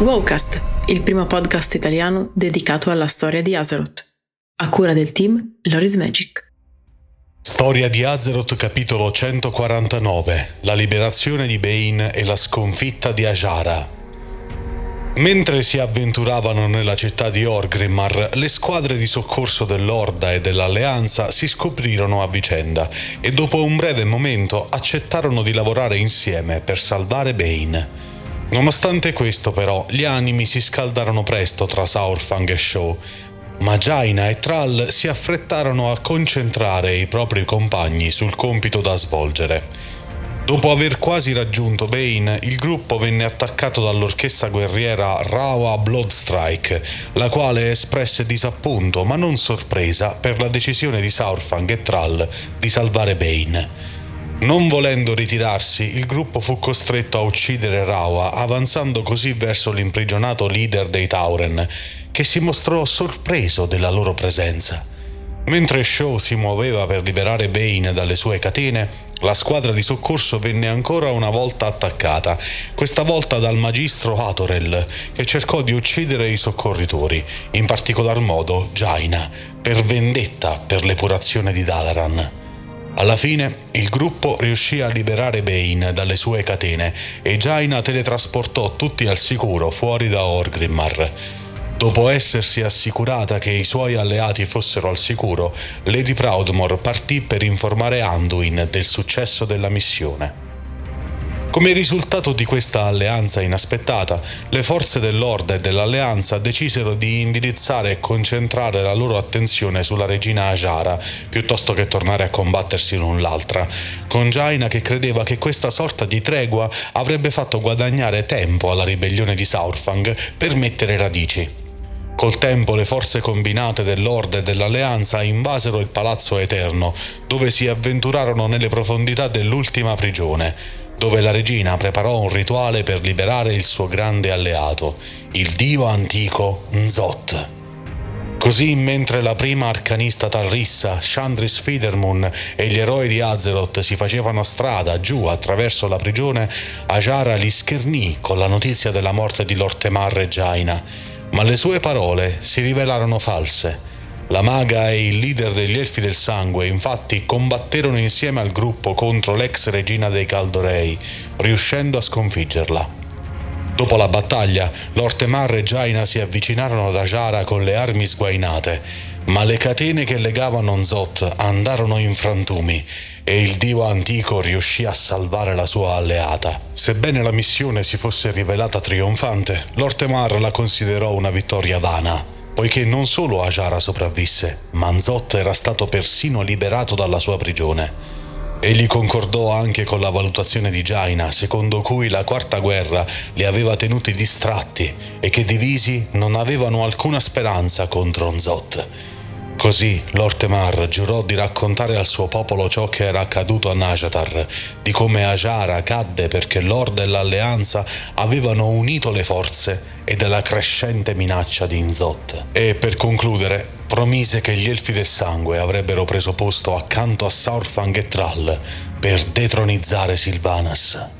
Wowcast, il primo podcast italiano dedicato alla storia di Azeroth, a cura del team Loris Magic. Storia di Azeroth capitolo 149 La liberazione di Bane e la sconfitta di Ajara Mentre si avventuravano nella città di Orgrimmar, le squadre di soccorso dell'Orda e dell'Alleanza si scoprirono a vicenda e dopo un breve momento accettarono di lavorare insieme per salvare Bane. Nonostante questo, però, gli animi si scaldarono presto tra Saurfang e Shaw, ma Jaina e Thrall si affrettarono a concentrare i propri compagni sul compito da svolgere. Dopo aver quasi raggiunto Bane, il gruppo venne attaccato dall'orchestra guerriera Rawa Bloodstrike, la quale espresse disappunto ma non sorpresa per la decisione di Saurfang e Thrall di salvare Bane. Non volendo ritirarsi, il gruppo fu costretto a uccidere Rawa, avanzando così verso l'imprigionato leader dei Tauren, che si mostrò sorpreso della loro presenza. Mentre Shaw si muoveva per liberare Bane dalle sue catene, la squadra di soccorso venne ancora una volta attaccata, questa volta dal magistro Hatorel, che cercò di uccidere i soccorritori, in particolar modo Jaina, per vendetta per l'epurazione di Dalaran. Alla fine il gruppo riuscì a liberare Bane dalle sue catene e Jaina teletrasportò tutti al sicuro fuori da Orgrimmar. Dopo essersi assicurata che i suoi alleati fossero al sicuro, Lady Proudmore partì per informare Anduin del successo della missione. Come risultato di questa alleanza inaspettata, le forze dell'Orde e dell'Alleanza decisero di indirizzare e concentrare la loro attenzione sulla regina Ajara, piuttosto che tornare a combattersi l'un l'altra, con Jaina che credeva che questa sorta di tregua avrebbe fatto guadagnare tempo alla ribellione di Saurfang per mettere radici. Col tempo le forze combinate dell'Orde e dell'Alleanza invasero il Palazzo Eterno, dove si avventurarono nelle profondità dell'ultima prigione, dove la regina preparò un rituale per liberare il suo grande alleato, il dio antico Nzot. Così, mentre la prima arcanista Talrissa, Chandris Fidermoon e gli eroi di Azeroth si facevano strada giù attraverso la prigione, Ajara li schernì con la notizia della morte di Lortemar Jaina, ma le sue parole si rivelarono false la maga e il leader degli Elfi del Sangue infatti combatterono insieme al gruppo contro l'ex regina dei Caldorei, riuscendo a sconfiggerla. Dopo la battaglia, Lortemar e Jaina si avvicinarono ad Ajara con le armi sguainate, ma le catene che legavano Nzot andarono in frantumi e il dio antico riuscì a salvare la sua alleata. Sebbene la missione si fosse rivelata trionfante, Lortemar la considerò una vittoria vana poiché non solo Ajara sopravvisse, ma Nzot era stato persino liberato dalla sua prigione. Egli concordò anche con la valutazione di Jaina, secondo cui la quarta guerra li aveva tenuti distratti e che divisi non avevano alcuna speranza contro Nzot. Così Lortemar giurò di raccontare al suo popolo ciò che era accaduto a Najatar, di come Ajara cadde perché Lord e l'Alleanza avevano unito le forze e della crescente minaccia di Inzot. E per concludere, promise che gli Elfi del Sangue avrebbero preso posto accanto a Saurfang e Thrall per detronizzare Sylvanas.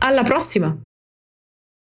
Alla prossima!